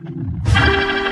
A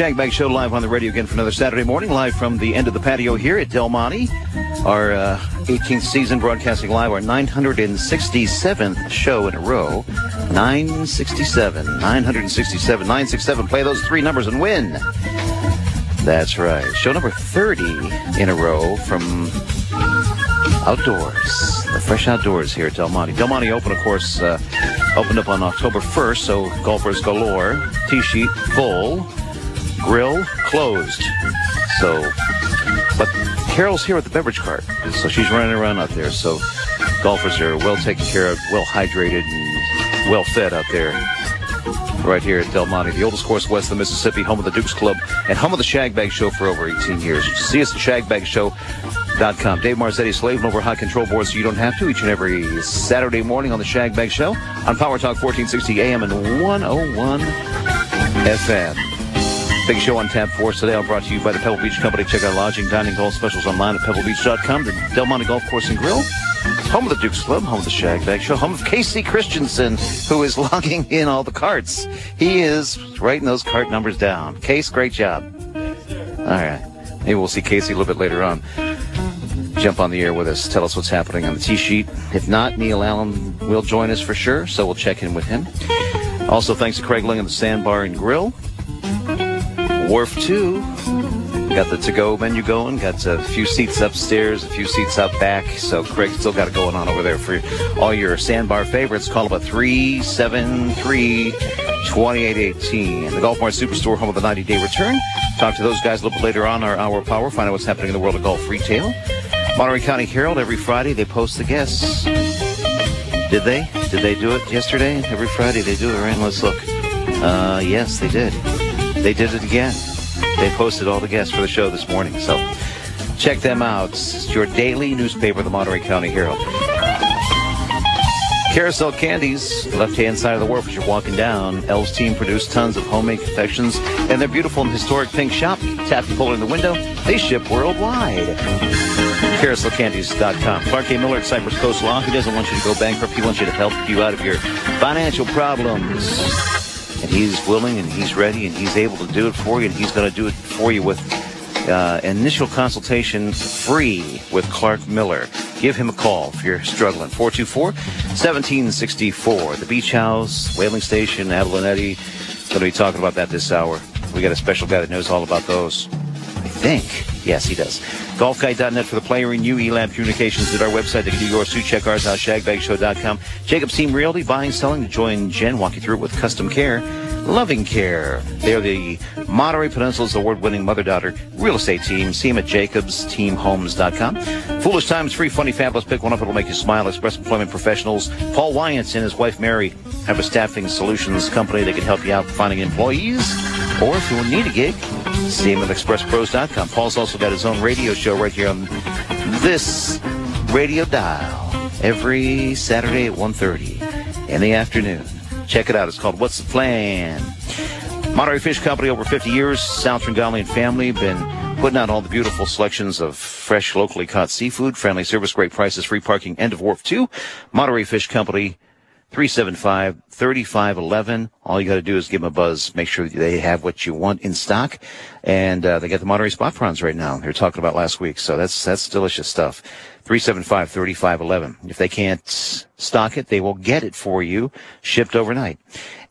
Shagbag Show live on the radio again for another Saturday morning, live from the end of the patio here at Del Monte. Our uh, 18th season broadcasting live, our 967th show in a row. 967, 967, 967. Play those three numbers and win. That's right. Show number 30 in a row from outdoors, the fresh outdoors here at Del Monte. Del Monte Open, of course, uh, opened up on October 1st, so golfers galore. Tee sheet full grill closed. So, but Carol's here with the beverage cart, so she's running around out there. So, golfers are well taken care of, well hydrated, and well fed out there. Right here at Del Monte, the oldest course west of the Mississippi, home of the Dukes Club, and home of the Shagbag Show for over 18 years. See us at shagbagshow.com. Dave Marzetti slaving over hot control board so you don't have to each and every Saturday morning on the Shagbag Show on Power Talk 1460 AM and 101 FM. Big show on tab for us today. All brought to you by the Pebble Beach Company. Check out lodging, dining, golf specials online at pebblebeach.com. The Del Monte Golf Course and Grill. Home of the Dukes Club, home of the Shagbag Show, home of Casey Christensen, who is logging in all the carts. He is writing those cart numbers down. Case, great job. All right. Maybe we'll see Casey a little bit later on. Jump on the air with us. Tell us what's happening on the tee sheet. If not, Neil Allen will join us for sure, so we'll check in with him. Also, thanks to Craig Ling and the Sandbar and Grill. Wharf 2. Got the to-go menu going. Got a few seats upstairs, a few seats up back. So Craig still got it going on over there for all your sandbar favorites. Call them at 373-2818. And the Golf Mart Superstore, home of the 90-day return. Talk to those guys a little bit later on our Hour Power. Find out what's happening in the world of golf retail. Monterey County Herald, every Friday, they post the guests. Did they? Did they do it yesterday? Every Friday they do it, right? Let's look. Uh, yes, they did. They did it again. They posted all the guests for the show this morning. So check them out. It's your daily newspaper, the Monterey County Herald. Carousel Candies, left hand side of the wharf as you're walking down. Elle's team produced tons of homemade confections, and their beautiful and historic pink shop. Tap the pull in the window. They ship worldwide. CarouselCandies.com. Clark A. Miller at Cypress Coast Law. He doesn't want you to go bankrupt. He wants you to help you out of your financial problems. And he's willing and he's ready and he's able to do it for you and he's going to do it for you with uh, initial consultation free with Clark Miller. Give him a call if you're struggling. 424-1764. The Beach House, Whaling Station, Abalonetti. Going to be talking about that this hour. We got a special guy that knows all about those. I think. Yes, he does. GolfGuide.net for the player in you. Elam Communications at our website. They can do yours too. Check ours out. ShagBagShow.com. Jacob's Team Realty. Buying, selling. Join Jen. Walk you through it with custom care. Loving Care. They're the Monterey Peninsula's award-winning mother-daughter real estate team. See them at jacobsteamhomes.com. Foolish Times, free, funny, fabulous. Pick one up. It'll make you smile. Express Employment Professionals. Paul Wyants and his wife Mary have a staffing solutions company that can help you out finding employees. Or if you need a gig, see him at expresspros.com. Paul's also got his own radio show right here on this radio dial every Saturday at 1.30 in the afternoon. Check it out. It's called What's the Plan? Monterey Fish Company, over 50 years. Sal Tringali and family been putting out all the beautiful selections of fresh, locally caught seafood, friendly service, great prices, free parking, end of wharf 2. Monterey Fish Company, 375-3511. All you got to do is give them a buzz. Make sure they have what you want in stock. And uh, they got the Monterey spot prawns right now. They were talking about last week. So that's that's delicious stuff. 375-3511. If they can't stock it, they will get it for you, shipped overnight.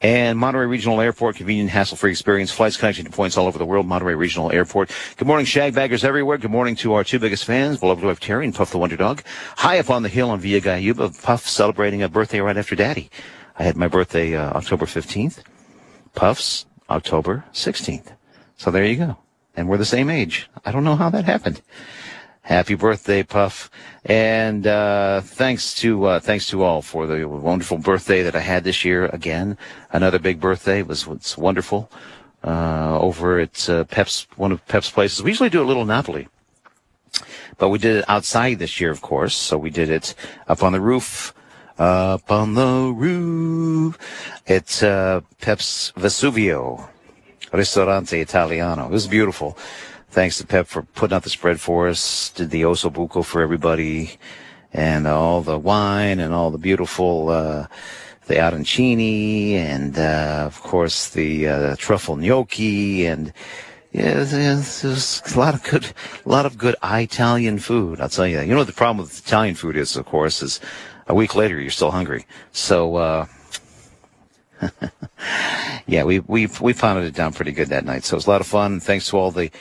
And Monterey Regional Airport, convenient, hassle-free experience, flights connecting to points all over the world, Monterey Regional Airport. Good morning, shagbaggers everywhere. Good morning to our two biggest fans, beloved wife Terry and Puff the Wonder Dog. High up on the hill on Via Guyuba, Puff celebrating a birthday right after Daddy. I had my birthday uh, October 15th. Puff's October 16th. So there you go. And we're the same age. I don't know how that happened. Happy birthday, Puff! And uh, thanks to uh, thanks to all for the wonderful birthday that I had this year. Again, another big birthday. Was was wonderful uh, over at uh, Pep's one of Pep's places. We usually do a little Napoli, but we did it outside this year, of course. So we did it up on the roof. Up on the roof. It's uh, Pep's Vesuvio Ristorante Italiano. It was beautiful. Thanks to Pep for putting out the spread for us. Did the osso buco for everybody, and all the wine and all the beautiful uh, the arancini, and uh, of course the uh, truffle gnocchi, and yeah, there's, a lot of good, a lot of good Italian food. I'll tell you. You know what the problem with Italian food is, of course, is a week later you're still hungry. So. Uh, yeah, we we we pounded it down pretty good that night. So it was a lot of fun. Thanks to all the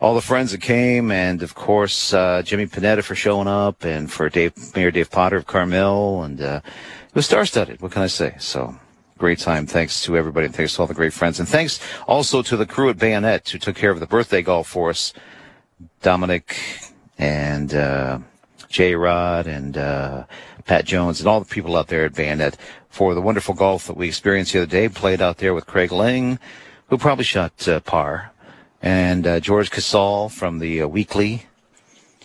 all the friends that came, and of course uh, Jimmy Panetta for showing up, and for Dave Mayor Dave Potter of Carmel, and uh, it was star-studded. What can I say? So great time. Thanks to everybody, thanks to all the great friends, and thanks also to the crew at Bayonet who took care of the birthday golf for us, Dominic and uh, J Rod and uh, Pat Jones, and all the people out there at Bayonet for the wonderful golf that we experienced the other day. Played out there with Craig Lang, who probably shot uh, par and uh, George Casal from the uh, Weekly,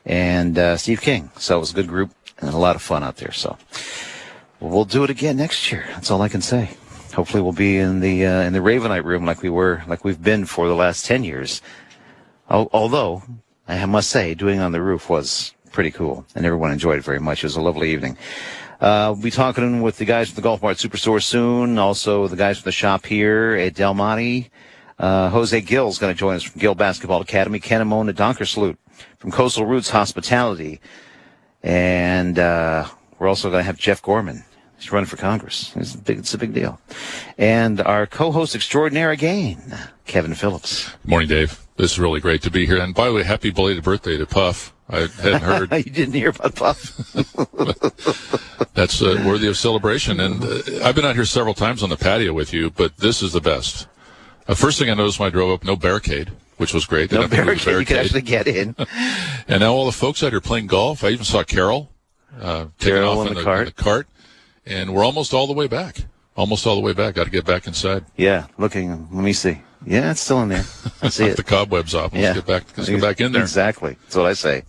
and uh, Steve King. So it was a good group and a lot of fun out there. So we'll do it again next year. That's all I can say. Hopefully, we'll be in the uh, in the Ravenite room like we were, like we've been for the last ten years. Although I must say, doing on the roof was pretty cool, and everyone enjoyed it very much. It was a lovely evening. Uh, we'll be talking with the guys from the Golf Mart Superstore soon. Also, the guys from the shop here at Del Monte. Uh, Jose Gill is going to join us from Gill Basketball Academy. Ken Amon, the Donkersloot from Coastal Roots Hospitality. And uh, we're also going to have Jeff Gorman. He's running for Congress. It's a big, it's a big deal. And our co-host extraordinaire again, Kevin Phillips. Morning, Dave. This is really great to be here. And by the way, happy belated birthday to Puff. I hadn't heard. you didn't hear about Puff. That's uh, worthy of celebration. And uh, I've been out here several times on the patio with you, but this is the best. The first thing I noticed when I drove up, no barricade, which was great. No barricade, barricade, you could actually get in. and now all the folks out here playing golf. I even saw Carol uh, taking Carol off in the, the, cart. in the cart. And we're almost all the way back. Almost all the way back. Got to get back inside. Yeah, looking. Let me see. Yeah, it's still in there. I see it. the cobwebs off. Let's Yeah. get back. Let's get back in there. Exactly. That's what I say.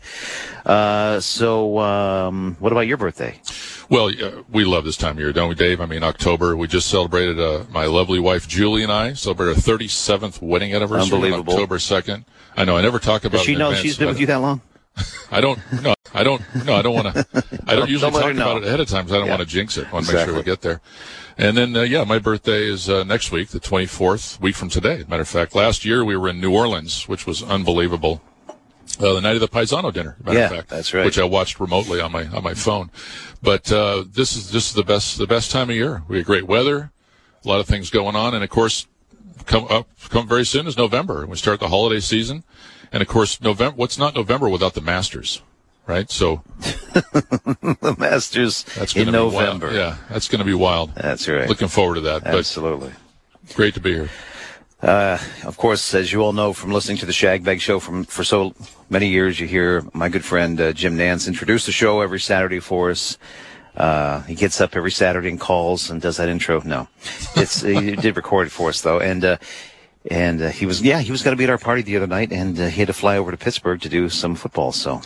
Uh, so, um, what about your birthday? Well, uh, we love this time of year, don't we, Dave? I mean, October. We just celebrated. Uh, my lovely wife Julie and I celebrated our 37th wedding anniversary. Unbelievable. On October 2nd. I know. I never talk about. Does she know advance, she's been with you that long? I don't. No, I don't. No, I don't want to. I don't usually Don't talk know. about it ahead of time because I don't Yeah. want to jinx it. I want to make sure we get there. And then, uh, yeah, my birthday is uh, next week, the 24th, week from today. Matter of fact, last year we were in New Orleans, which was unbelievable. Uh, the night of the Paisano dinner, matter Yeah, of fact, that's right. Which I watched remotely on my on my phone. But uh, this is this is the best the best time of year. We have great weather, a lot of things going on, and of course, come up come very soon is November, we start the holiday season. And of course, November. What's not November without the Masters, right? So the Masters that's in November. Wild. Yeah, that's going to be wild. That's right. Looking forward to that. Absolutely. great to be here. Uh, of course, as you all know from listening to the Shagbag Show from for so many years, you hear my good friend uh, Jim Nantz introduce the show every Saturday for us. Uh, he gets up every Saturday and calls and does that intro. No, it's he did record it for us though, and uh, and uh, he was yeah he was going to be at our party the other night, and uh, he had to fly over to Pittsburgh to do some football. So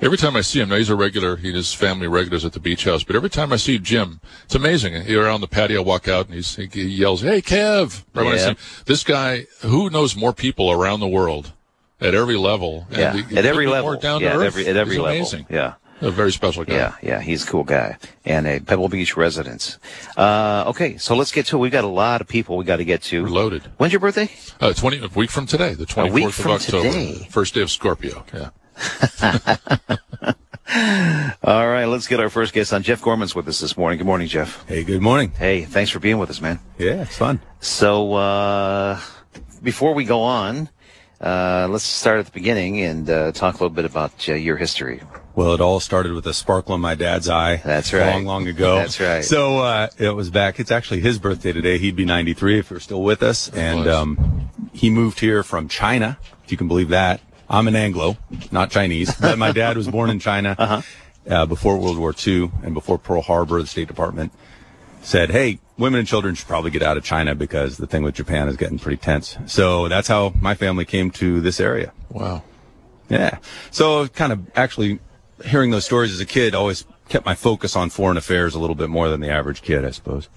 Every time I see him, now he's a regular. He and his family regulars at the beach house. But every time I see Jim, it's amazing. You're on the patio, walk out, and he's, he yells, "Hey, Kev!" Right when I Yeah. see him. This guy, who knows more people around the world at every level? yeah, at every level, yeah, to at earth. every at every He's level, amazing. yeah. A very special guy. Yeah, yeah, he's a cool guy and a Pebble Beach resident. Uh, okay, so let's get to it. We've got a lot of people we got to get to. We're loaded. When's your birthday? Uh, Twenty a week from today, the twenty week fourth of October, today. first day of Scorpio. Yeah. All right, let's get our first guest on. Jeff Gorman's with us this morning. Good morning, Jeff. Hey, good morning. Hey, thanks for being with us, man. Yeah, it's fun. So, uh, before we go on, uh, let's start at the beginning and uh, talk a little bit about uh, your history. Well, it all started with a sparkle in my dad's eye. That's right. Long, long ago. That's right. So uh, it was back. It's actually his birthday today. He'd be 93 if he were still with us. And um, he moved here from China, if you can believe that. I'm an Anglo, not Chinese, but my dad was born in China uh before World War II and before Pearl Harbor. The State Department said, "Hey, women and children should probably get out of China because the thing with Japan is getting pretty tense." So that's how my family came to this area. Wow. Yeah. So kind of actually hearing those stories as a kid always kept my focus on foreign affairs a little bit more than the average kid, I suppose.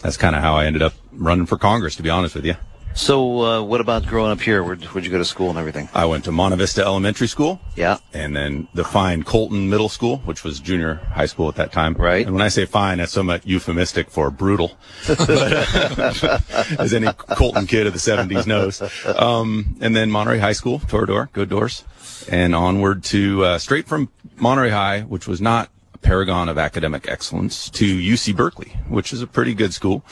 That's kind of how I ended up running for Congress, to be honest with you. So, uh, what about growing up here? Where'd, where'd you go to school and everything? I went to Monte Vista Elementary School. Yeah. And then the fine Colton Middle School, which was junior high school at that time. Right. And when I say fine, that's somewhat euphemistic for brutal. uh, as any Colton kid of the 70s knows. Um, and then Monterey High School, Toreador, good doors. And onward to, uh, straight from Monterey High, which was not paragon of academic excellence, to UC Berkeley, which is a pretty good school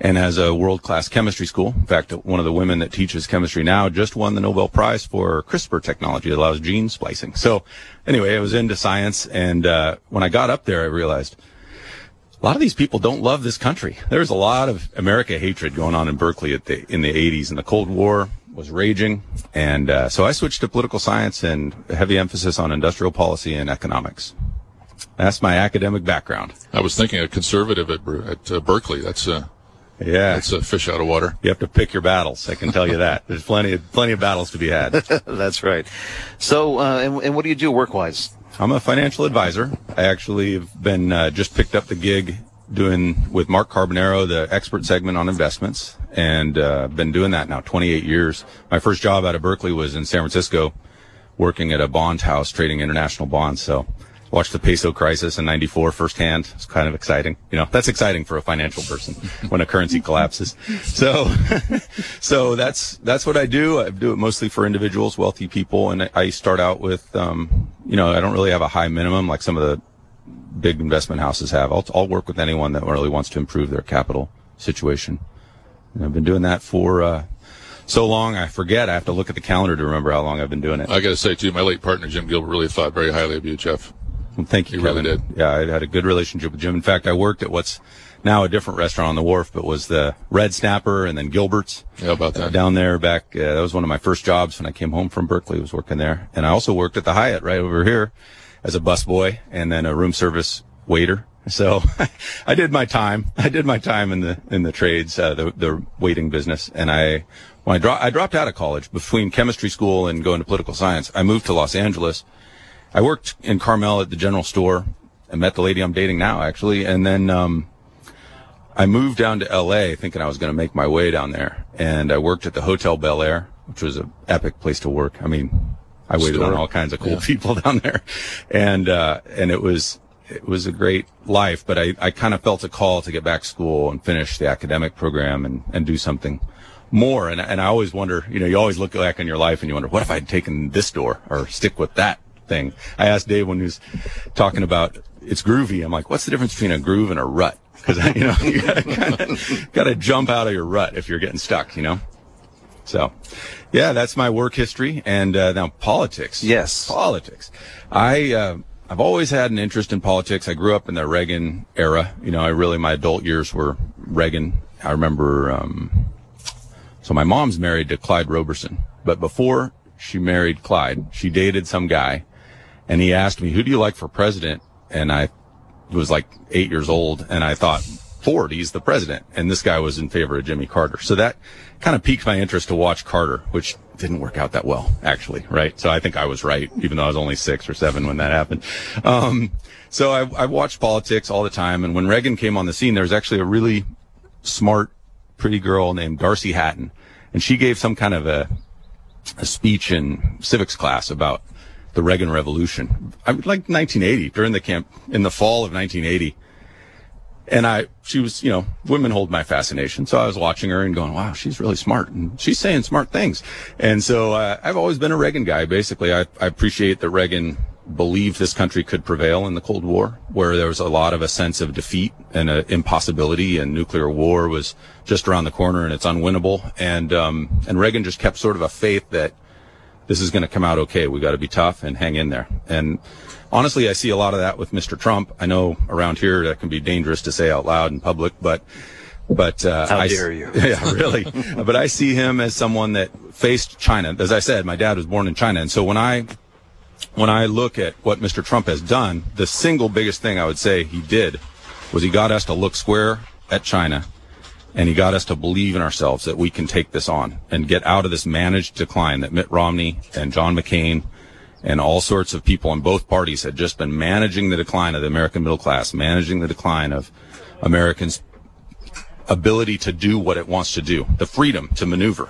and has a world-class chemistry school. In fact, one of the women that teaches chemistry now just won the Nobel Prize for CRISPR technology that allows gene splicing. So anyway, I was into science. And, uh, when I got up there, I realized, a lot of these people don't love this country. There's a lot of America hatred going on in Berkeley at the, in the 80s, and the Cold War was raging. And uh, so I switched to political science and heavy emphasis on industrial policy and economics. That's my academic background. I was thinking a conservative at, at uh, Berkeley. That's uh, Yeah, that's a fish out of water. you have to pick your battles. I can tell you that. There's plenty of plenty of battles to be had. That's right. So, uh, and, and what do you do work-wise? I'm a financial advisor. I actually have been uh, just picked up the gig doing with Mark Carbonaro the expert segment on investments, and uh, been doing that now 28 years. My first job out of Berkeley was in San Francisco, working at a bond house trading international bonds. So. Watched the peso crisis in 94 firsthand. It's kind of exciting. You know, that's exciting for a financial person when a currency collapses. So, so that's, that's what I do. I do it mostly for individuals, wealthy people. And I start out with, um, you know, I don't really have a high minimum like some of the big investment houses have. I'll, I'll work with anyone that really wants to improve their capital situation. And I've been doing that for, uh, so long I forget. I have to look at the calendar to remember how long I've been doing it. I got to say too, my late partner Jim Gilbert really thought very highly of you, Jeff. Well, thank you, You really Kevin. did. Yeah, I had a good relationship with Jim. In fact, I worked at what's now a different restaurant on the wharf, but was the Red Snapper and then Gilbert's Yeah, about uh, that. down there back. Uh, that was one of my first jobs when I came home from Berkeley. I was working there, and I also worked at the Hyatt right over here as a busboy and then a room service waiter. So I did my time. I did my time in the in the trades, uh, the the waiting business, and I when I, dro- I dropped out of college between chemistry school and going to political science. I moved to Los Angeles. I worked in Carmel at the general store. I met the lady I'm dating now, actually, and then um, I moved down to L.A. thinking I was going to make my way down there, and I worked at the Hotel Bel Air, which was an epic place to work. I mean, I waited Store. on all kinds of cool Yeah. people down there, and uh, and it was it was a great life. But I I kind of felt a call to get back to school and finish the academic program and and do something more. And and I always wonder, you know, you always look back on your life and you wonder, what if I'd taken this door or stick with that thing? I asked Dave when he was talking about it's groovy. I'm like, what's the difference between a groove and a rut? Because you know you gotta gotta jump out of your rut if you're getting stuck. You know. So, yeah, that's my work history and uh, now politics. Yes. politics. I uh, I've always had an interest in politics. I grew up in the Reagan era. You know, I really my adult years were Reagan. I remember. Um, so my mom's married to Clyde Roberson, but before she married Clyde, she dated some guy, and he asked me, "Who do you like for president?" And I was like eight years old, and I thought Ford, he's the president, and this guy was in favor of Jimmy Carter. So that kind of piqued my interest to watch Carter, which didn't work out that well, actually, right? So I think I was right, even though I was only six or seven when that happened. Um, so I, I watched politics all the time, and when Reagan came on the scene, there was actually a really smart, pretty girl named Darcy Hatton, and she gave some kind of a a speech in civics class about the Reagan Revolution. I mean, like 1980 during the camp in the fall of 1980. And I, she was, you know, women hold my fascination. So I was watching her and going, wow, she's really smart and she's saying smart things. And so, uh, I've always been a Reagan guy. Basically, I, I appreciate that Reagan believed this country could prevail in the Cold War, where there was a lot of a sense of defeat and an impossibility and nuclear war was just around the corner and it's unwinnable. And, um, and Reagan just kept sort of a faith that this is going to come out okay. We got to be tough and hang in there. And honestly, I see a lot of that with Mr. Trump. I know around here that can be dangerous to say out loud in public, but But uh, How I, dare you. Yeah, really. but I see him as someone that faced China. As I said, my dad was born in China, and so when I when I look at what Mr. Trump has done, the single biggest thing I would say he did was he got us to look square at China and he got us to believe in ourselves that we can take this on and get out of this managed decline that Mitt Romney and John McCain and all sorts of people in both parties had just been managing the decline of the American middle class, managing the decline of Americans' ability to do what it wants to do, the freedom to maneuver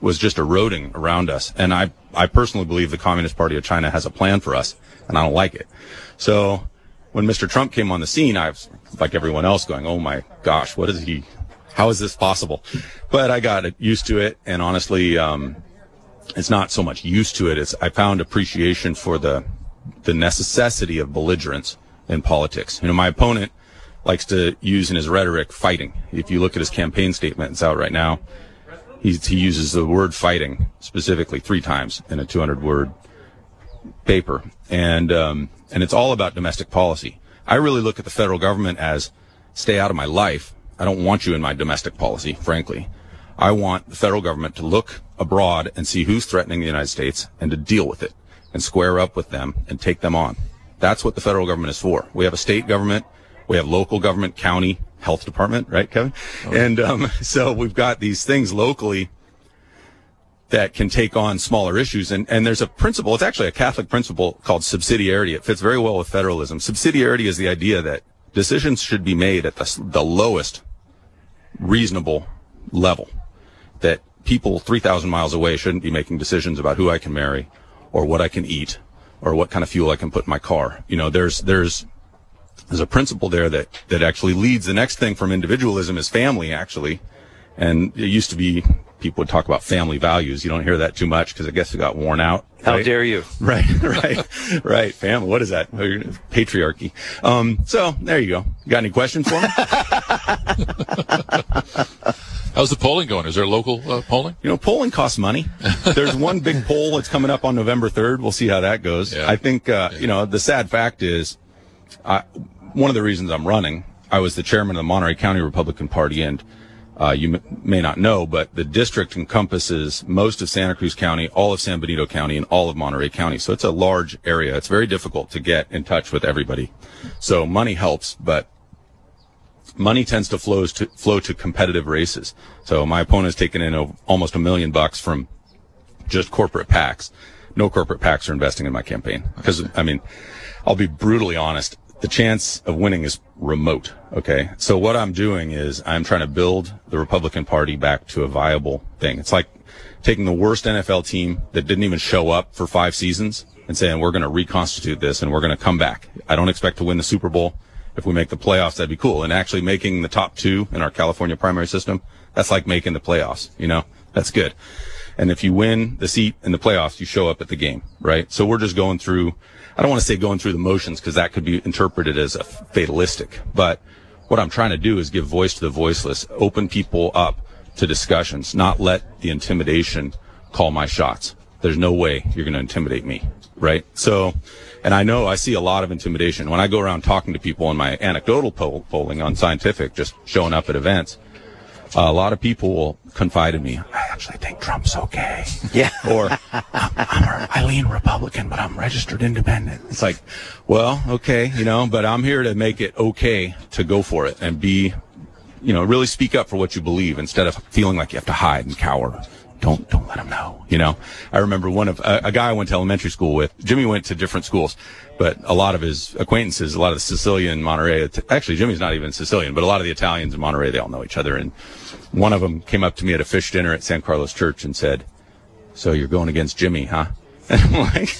was just eroding around us. And I, I personally believe the Communist Party of China has a plan for us, and I don't like it. So when Mr. Trump came on the scene, I was like everyone else going, oh my gosh, what is he, how is this possible? But I got used to it, and honestly, um, it's not so much used to it. It's I found appreciation for the the necessity of belligerence in politics. You know, my opponent likes to use in his rhetoric fighting. If you look at his campaign statement, it's out right now. He, he uses the word fighting specifically three times in a 200 word paper, and um, and it's all about domestic policy. I really look at the federal government as stay out of my life. I don't want you in my domestic policy, frankly. I want the federal government to look abroad and see who's threatening the United States and to deal with it and square up with them and take them on. That's what the federal government is for. We have a state government. We have local government, county, health department, right, Kevin? Oh. And um, so we've got these things locally that can take on smaller issues. And, and there's a principle, it's actually a Catholic principle called subsidiarity. It fits very well with federalism. Subsidiarity is the idea that decisions should be made at the, the lowest reasonable level that people 3,000 miles away shouldn't be making decisions about who I can marry or what I can eat or what kind of fuel I can put in my car. You know, there's, there's, there's a principle there that, that actually leads. The next thing from individualism is family, actually. And it used to be people would talk about family values. You don't hear that too much because I guess it got worn out. How right? dare you? Right, right, right. Family. What is that? Patriarchy. Um, so there you go. got any questions for me? How's the polling going? Is there local uh, polling? You know, polling costs money. There's one big poll that's coming up on November 3rd. We'll see how that goes. Yeah. I think, uh, yeah. you know, the sad fact is, I, one of the reasons I'm running, I was the chairman of the Monterey County Republican Party, and uh, you m- may not know, but the district encompasses most of Santa Cruz County, all of San Benito County, and all of Monterey County. So it's a large area. It's very difficult to get in touch with everybody. So money helps, but money tends to flow to flow to competitive races. So my opponent has taken in a, almost a million bucks from just corporate PACs. No corporate PACs are investing in my campaign because I mean, I'll be brutally honest. The chance of winning is remote. Okay. So what I'm doing is I'm trying to build the Republican Party back to a viable thing. It's like taking the worst NFL team that didn't even show up for five seasons and saying, we're going to reconstitute this and we're going to come back. I don't expect to win the Super Bowl if we make the playoffs, that'd be cool. And actually making the top two in our California primary system, that's like making the playoffs, you know? That's good. And if you win the seat in the playoffs, you show up at the game, right? So we're just going through, I don't want to say going through the motions because that could be interpreted as a fatalistic, but what I'm trying to do is give voice to the voiceless, open people up to discussions, not let the intimidation call my shots. There's no way you're going to intimidate me, right? So, and I know I see a lot of intimidation when I go around talking to people in my anecdotal poll, polling on scientific, just showing up at events. Uh, a lot of people will confide in me. I actually think Trump's okay. Yeah. or I'm, I'm a, I lean Republican, but I'm registered independent. It's like, well, okay, you know, but I'm here to make it okay to go for it and be, you know, really speak up for what you believe instead of feeling like you have to hide and cower don't don't let him know. You know, I remember one of a, a, guy I went to elementary school with. Jimmy went to different schools, but a lot of his acquaintances, a lot of the Sicilian Monterey. Actually, Jimmy's not even Sicilian, but a lot of the Italians in Monterey, they all know each other. And one of them came up to me at a fish dinner at San Carlos Church and said, "So you're going against Jimmy, huh?" And I'm like,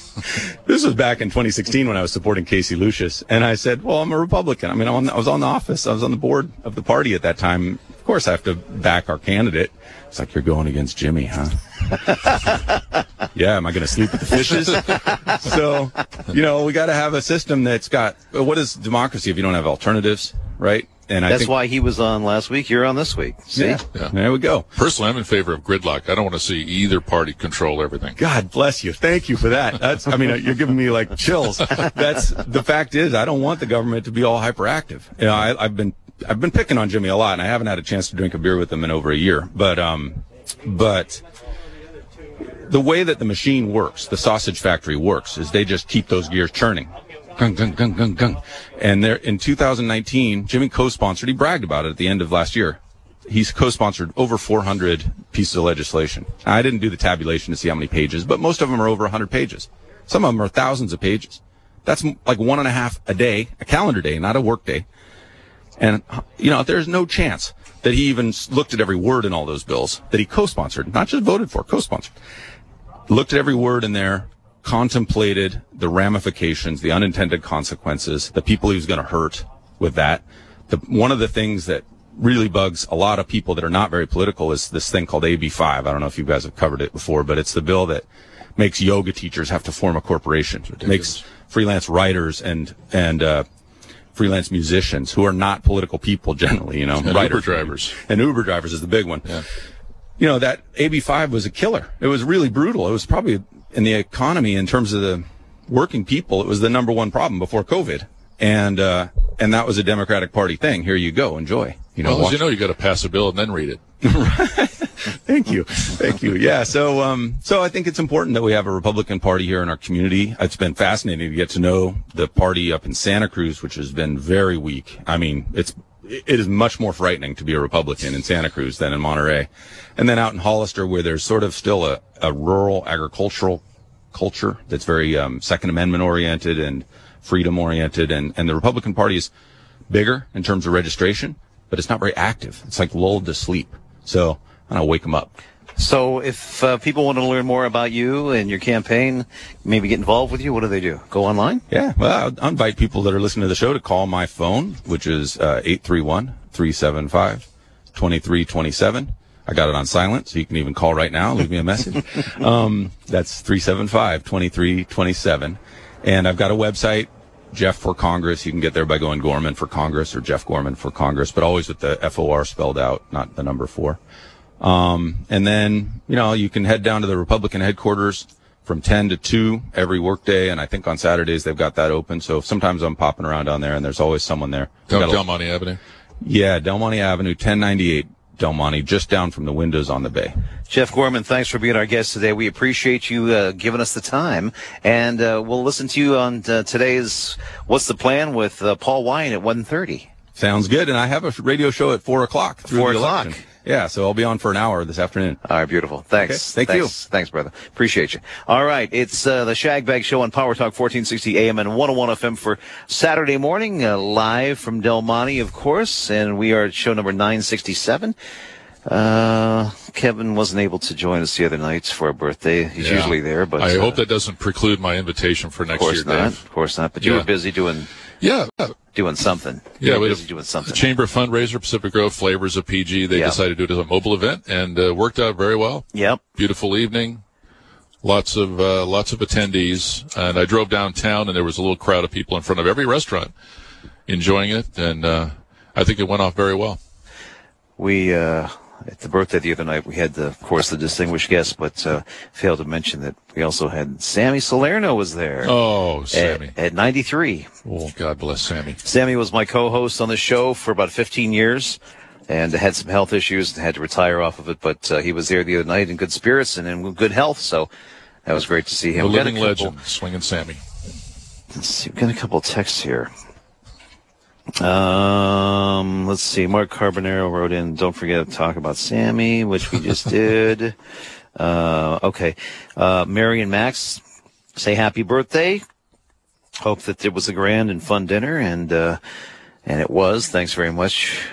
this was back in 2016 when I was supporting Casey Lucius. And I said, well, I'm a Republican. I mean, I was on the office. I was on the board of the party at that time. Of course, I have to back our candidate. It's like you're going against Jimmy, huh? yeah, am I going to sleep with the fishes? so, you know, we got to have a system that's got what is democracy if you don't have alternatives, right? And I That's think, why he was on last week. You're on this week. See? Yeah, Yeah. there we go. Personally, I'm in favor of gridlock. I don't want to see either party control everything. God bless you. Thank you for that. That's, I mean, you're giving me like chills. That's the fact is, I don't want the government to be all hyperactive. You know, I, I've been, I've been picking on Jimmy a lot and I haven't had a chance to drink a beer with him in over a year. But, um, but the way that the machine works, the sausage factory works, is they just keep those gears churning. Gung, gung, gung, gung, gung. And there, in 2019, Jimmy co-sponsored, he bragged about it at the end of last year. He's co-sponsored over 400 pieces of legislation. I didn't do the tabulation to see how many pages, but most of them are over 100 pages. Some of them are thousands of pages. That's like one and a half a day, a calendar day, not a work day. And, you know, there's no chance that he even looked at every word in all those bills that he co-sponsored, not just voted for, co-sponsored. Looked at every word in there, contemplated the ramifications, the unintended consequences, the people he was going to hurt with that. The, one of the things that really bugs a lot of people that are not very political is this thing called AB5. I don't know if you guys have covered it before, but it's the bill that makes yoga teachers have to form a corporation. Makes freelance writers and, and, uh, freelance musicians who are not political people generally, you know, And writers. Uber drivers. And Uber drivers is the big one. Yeah. You know, that AB5 was a killer. It was really brutal. It was probably in the economy in terms of the working people, it was the number one problem before COVID. And, uh, and that was a Democratic Party thing. Here you go. Enjoy. You know, Well, as you know, you got to pass a bill and then read it. Thank you. Thank you. Yeah. So, um, so I think it's important that we have a Republican Party here in our community. It's been fascinating to get to know the party up in Santa Cruz, which has been very weak. I mean, it's, it is much more frightening to be a Republican in Santa Cruz than in Monterey. And then out in Hollister, where there's sort of still a, a rural agricultural culture that's very, um, Second Amendment oriented and freedom oriented. And, and the Republican Party is bigger in terms of registration, but it's not very active. It's like lulled to sleep. So I don't know, wake them up. So if uh, people want to learn more about you and your campaign, maybe get involved with you, what do they do? Go online? Yeah, well, I invite people that are listening to the show to call my phone, which is uh, 831-375-2327. I got it on silent, so you can even call right now, leave me a message. um, that's 375-2327. And I've got a website, Jeff for Congress. You can get there by going Gorman for Congress or Jeff Gorman for Congress, but always with the F-O-R spelled out, not the number four. Um, and then, you know, you can head down to the Republican headquarters from 10 to 2 every workday. And I think on Saturdays they've got that open. So sometimes I'm popping around down there and there's always someone there. We Down got Del Monte Avenue. yeah, Del Monte Avenue, 1098 Del Monte, just down from the windows on the bay. Jeff Gorman, thanks for being our guest today. We appreciate you uh, giving us the time, and uh, we'll listen to you on uh, today's "What's the Plan" with uh, Paul Wine at 1.30. Sounds good. And I have a radio show at 4 o'clock. Four o'clock. election. Yeah, so I'll be on for an hour this afternoon. All right, beautiful. Thanks. Okay, thank you. Thanks. Thanks, brother. Appreciate you. All right, it's uh, the Shag Bag Show on Power Talk 1460 AM and 101 FM for Saturday morning, uh, live from Del Monte, of course, and we are at show number 967. Uh, Kevin wasn't able to join us the other night for a birthday. He's Yeah. usually there, but I uh, hope that doesn't preclude my invitation for next year. of next course year, not. Dave. Of course not. But you Yeah. were busy doing Yeah, doing something. yeah. we busy had doing something. Chamber fundraiser, Pacific Grove Flavors of PG. They Yeah. decided to do it as a mobile event and uh, worked out very well. Yep. Beautiful evening. Lots of uh, lots of attendees, and I drove downtown, and there was a little crowd of people in front of every restaurant enjoying it, and uh, I think it went off very well. We uh, at the birthday the other night we had the, of course the distinguished guest, but uh, failed to mention that we also had Sammy Salerno was there. Oh, Sammy! at 93. Oh, God bless Sammy. Sammy was my co-host on the show for about 15 years and had some health issues and had to retire off of it, but uh, he was there the other night in good spirits and in good health, so that was great to see him. A living legend, swinging Sammy. Let's see, we've got a couple of texts here. Um, let's see. Mark Carbonaro wrote in, don't forget to talk about Sammy, which we just did. Uh, okay. Uh, Mary and Max say happy birthday. Hope that it was a grand and fun dinner and, uh, and it was. Thanks very much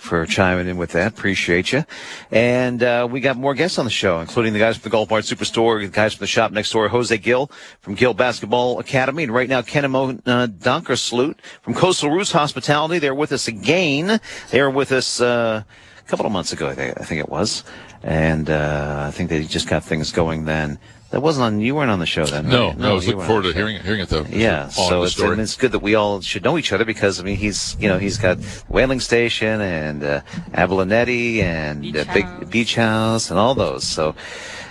for chiming in with that. Appreciate you. And uh, we got more guests on the show, including the guys from the Golf Mart Superstore, the guys from the shop next door, Jose Gill from Gill Basketball Academy, and right now Kenemo uh, Donkersloot from Coastal Roots Hospitality. They're with us again. They were with us uh, a couple of months ago, I think, I think it was. And uh, I think they just got things going then. That wasn't on. You weren't on the show then. No, right? no, I was looking forward to hearing it, hearing it though. Yeah, so it's, story. and it's good that we all should know each other because I mean he's you know he's got whaling station and uh, Abalonetti and Beach uh, big beach house and all those. So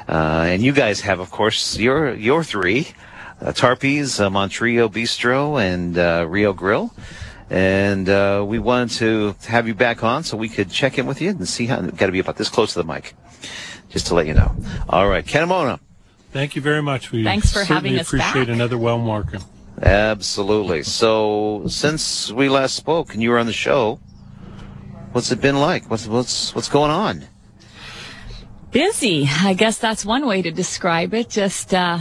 uh, and you guys have of course your your three uh, Tarpy's, uh, Montrio Bistro, and uh, Rio Grill. And uh, we wanted to have you back on so we could check in with you and see how. Got to be about this close to the mic, just to let you know. All right, Kenamona. Thank you very much. We Thanks for certainly having us appreciate back. another well marker. Absolutely. So, since we last spoke and you were on the show, what's it been like? What's what's what's going on? Busy. I guess that's one way to describe it. Just uh,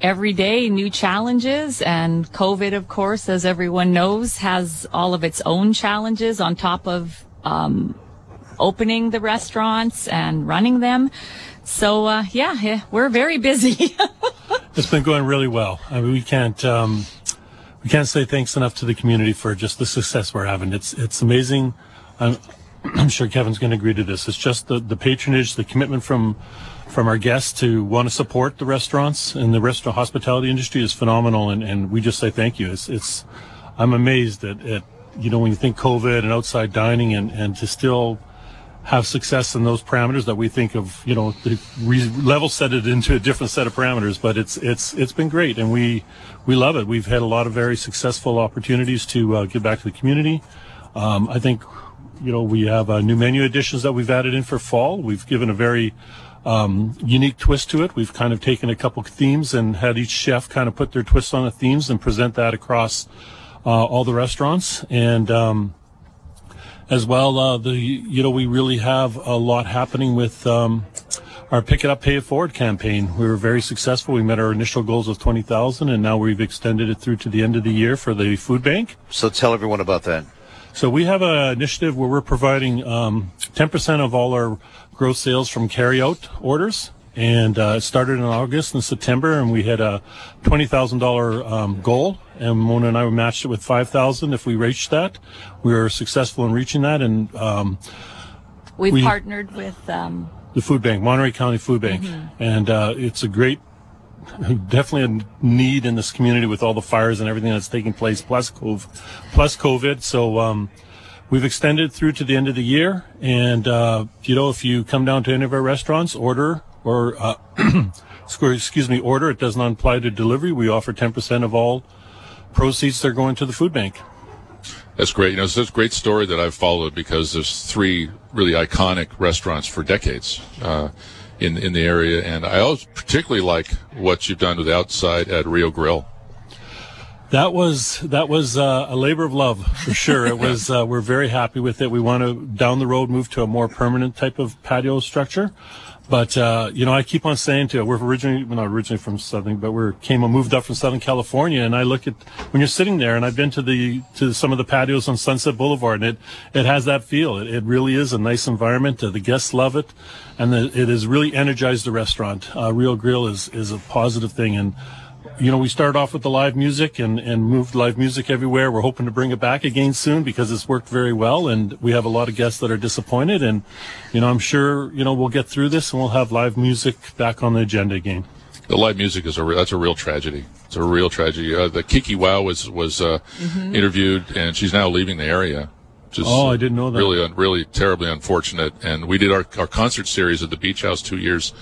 every day, new challenges. And COVID, of course, as everyone knows, has all of its own challenges on top of um, opening the restaurants and running them. So, uh, yeah, yeah, we're very busy. It's been going really well. I mean, we can't um, we can't say thanks enough to the community for just the success we're having. It's it's amazing. I'm I'm sure Kevin's going to agree to this. It's just the the patronage, the commitment from from our guests to want to support the restaurants and the restaurant hospitality industry is phenomenal, and, and we just say thank you. It's it's I'm amazed at, at you know when you think COVID and outside dining and and to still have success in those parameters that we think of, you know, the re- level set it into a different set of parameters. But it's it's it's been great, and we we love it. We've had a lot of very successful opportunities to uh, give back to the community. Um, I think, you know, we have uh, new menu additions that we've added in for fall. We've given a very um, unique twist to it. We've kind of taken a couple themes and had each chef kind of put their twist on the themes and present that across uh, all the restaurants. And um, as well. Uh, the you know we really have a lot happening with um, our Pick It Up, Pay It Forward campaign. We were very successful. We met our initial goals of twenty thousand, and now we've extended it through to the end of the year for the food bank. So tell everyone about that. So we have an initiative where we're providing um, 10% of all our gross sales from carryout orders. And uh, it started in August and September, and we had a $20,000 um, goal. And Mona and I were matched it with 5000 if we reached that. We were successful in reaching that. And um, We've We- partnered with um, the food bank, Monterey County Food Bank, and uh, it's a great, definitely a need in this community with all the fires and everything that's taking place, plus COVID. Plus COVID. So um, we've extended through to the end of the year, and uh, you know, if you come down to any of our restaurants, order or uh, excuse me, order. It does not apply to delivery. We offer ten percent of all proceeds that are going to the food bank. That's great. You know, it's a great story that I've followed because there's three really iconic restaurants for decades uh, in in the area, and I always particularly like what you've done with outside at Rio Grill. That was that was uh, a labor of love for sure. It was. Uh, we're very happy with it. We want to down the road move to a more permanent type of patio structure. But uh, you know, I keep on saying to we're originally well, not originally from Southern, but we're came and moved up from Southern California, and I look at when you're sitting there, and I've been to the to some of the patios on Sunset Boulevard, and it it has that feel. It, it really is a nice environment. Uh, the guests love it, and the, it has really energized the restaurant. Uh, Rio Grill is is a positive thing, and you know, we started off with the live music and, and moved live music everywhere. We're hoping to bring it back again soon because it's worked very well. And we have a lot of guests that are disappointed. And, you know, I'm sure, you know, we'll get through this and we'll have live music back on the agenda again. The live music is a re- that's a real tragedy. It's a real tragedy. Uh, the Kiki Wow was was uh, interviewed, and she's now leaving the area. Just, Oh, I didn't know that. Really, un- really terribly unfortunate. And we did our our concert series at the Beach House two years.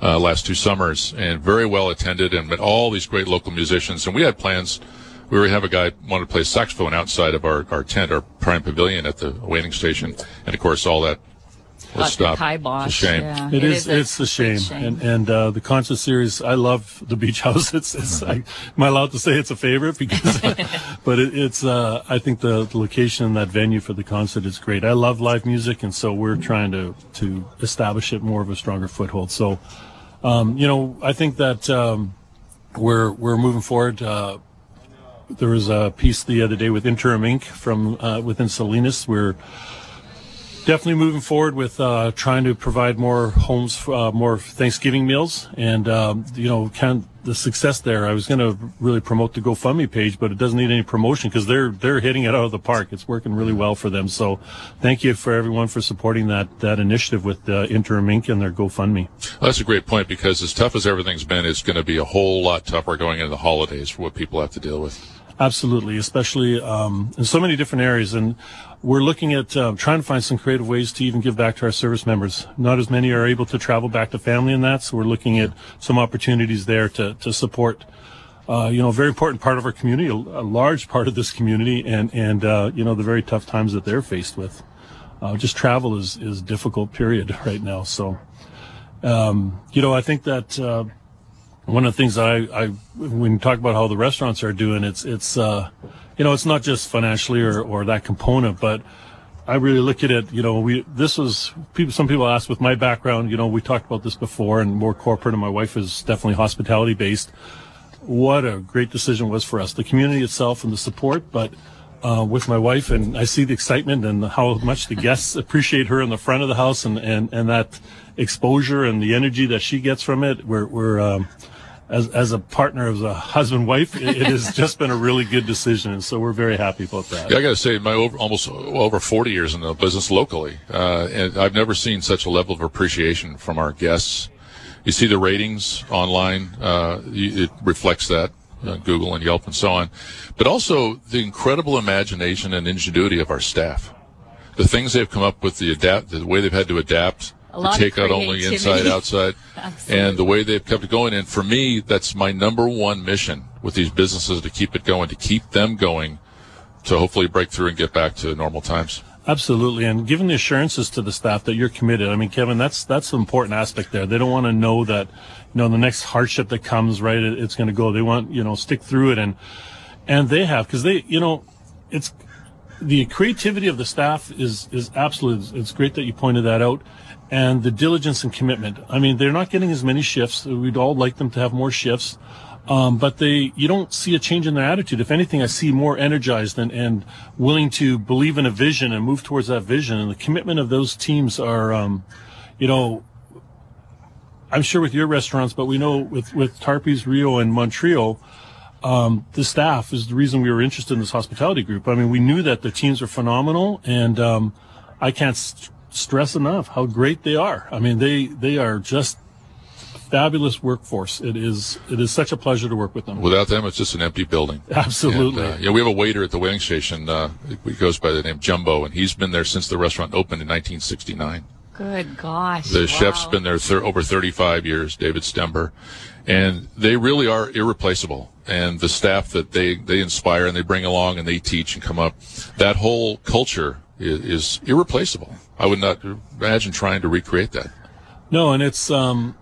Uh, last two summers and very well attended and met all these great local musicians and we had plans we were have a guy wanted to play saxophone outside of our, our tent our prime pavilion at the whaling station and of course all that was got the stopped kibosh. it's a shame Yeah, It is, a it's a shame. shame. And, and, uh, the concert series, I love the beach house. It's, it's, I, am I allowed to say it's a favorite because, but it, it's, uh, I think the, the location and that venue for the concert is great. I love live music. And so we're trying to, to establish it more of a stronger foothold. So, um, you know, I think that, um, we're, we're moving forward. Uh, there was a piece the other day with Interim Inc. from, uh, within Salinas where, definitely moving forward with uh, trying to provide more homes, uh, more Thanksgiving meals, and um, you know, kind of the success there. I was going to really promote the GoFundMe page, but it doesn't need any promotion because they're they're hitting it out of the park. It's working really well for them. So, thank you for everyone for supporting that that initiative with uh, Interim Inc. and their GoFundMe. Well, that's a great point because as tough as everything's been, it's going to be a whole lot tougher going into the holidays for what people have to deal with. Absolutely, especially um, in so many different areas. And we're looking at uh, trying to find some creative ways to even give back to our service members. Not as many are able to travel back to family in that, so we're looking at some opportunities there to, to support. Uh, you know, a very important part of our community, a, a large part of this community, and and uh, you know the very tough times that they're faced with. Uh, just travel is is difficult period right now. So, um, you know, I think that uh, one of the things I, I when you talk about how the restaurants are doing, it's it's uh, you know it's not just financially or, or that component, but I really look at it. You know, we this was people. Some people ask with my background. You know, we talked about this before, and more corporate. And my wife is definitely hospitality based. What a great decision was for us, the community itself and the support, but. Uh, with my wife, and I see the excitement and how much the guests appreciate her in the front of the house, and, and, and that exposure and the energy that she gets from it. We're, we're um, as as a partner, as a husband wife, it, it, has just been a really good decision, and so we're very happy about that. Yeah, I got to say, my over, almost over forty years in the business locally, uh, and I've never seen such a level of appreciation from our guests. You see the ratings online; uh, it reflects that. Uh, Google and Yelp and so on, but also the incredible imagination and ingenuity of our staff. The things they've come up with, the adapt, the way they've had to adapt a take out only inside, outside, and the way they've kept it going. And for me, that's my number one mission with these businesses to keep it going, to keep them going, to hopefully break through and get back to normal times. Absolutely, and giving the assurances to the staff that you're committed. I mean, Kevin, that's that's an important aspect there. They don't want to know that, you know, the next hardship that comes, right, it, it's going to go. They want, you know, stick through it, and and they have because they, you know, it's the creativity of the staff is is absolute. It's great that you pointed that out and the diligence and commitment. I mean, they're not getting as many shifts. We'd all like them to have more shifts. Um, but they, you don't see a change in their attitude. If anything, I see more energized and, and willing to believe in a vision and move towards that vision. And the commitment of those teams are, um, you know, I'm sure with your restaurants, but we know with, with Tarpy's, Rio, and Montrio, um, the staff is the reason we were interested in this hospitality group. I mean, we knew that the teams are phenomenal, and um, I can't stress enough how great they are. I mean, they they are just fabulous workforce. It is it is such a pleasure to work with them. Without them, it's just an empty building. Absolutely. And, uh, yeah, we have a waiter at the waiting station. Uh, he goes by the name Jumbo, and he's been there since the restaurant opened in 1969. Good gosh. The wow. chef's been there thir- over 35 years, David Stember, and they really are irreplaceable. And the staff that they, they inspire and they bring along and they teach and come up, that whole culture is, is irreplaceable. I would not imagine trying to recreate that. No, and it's um,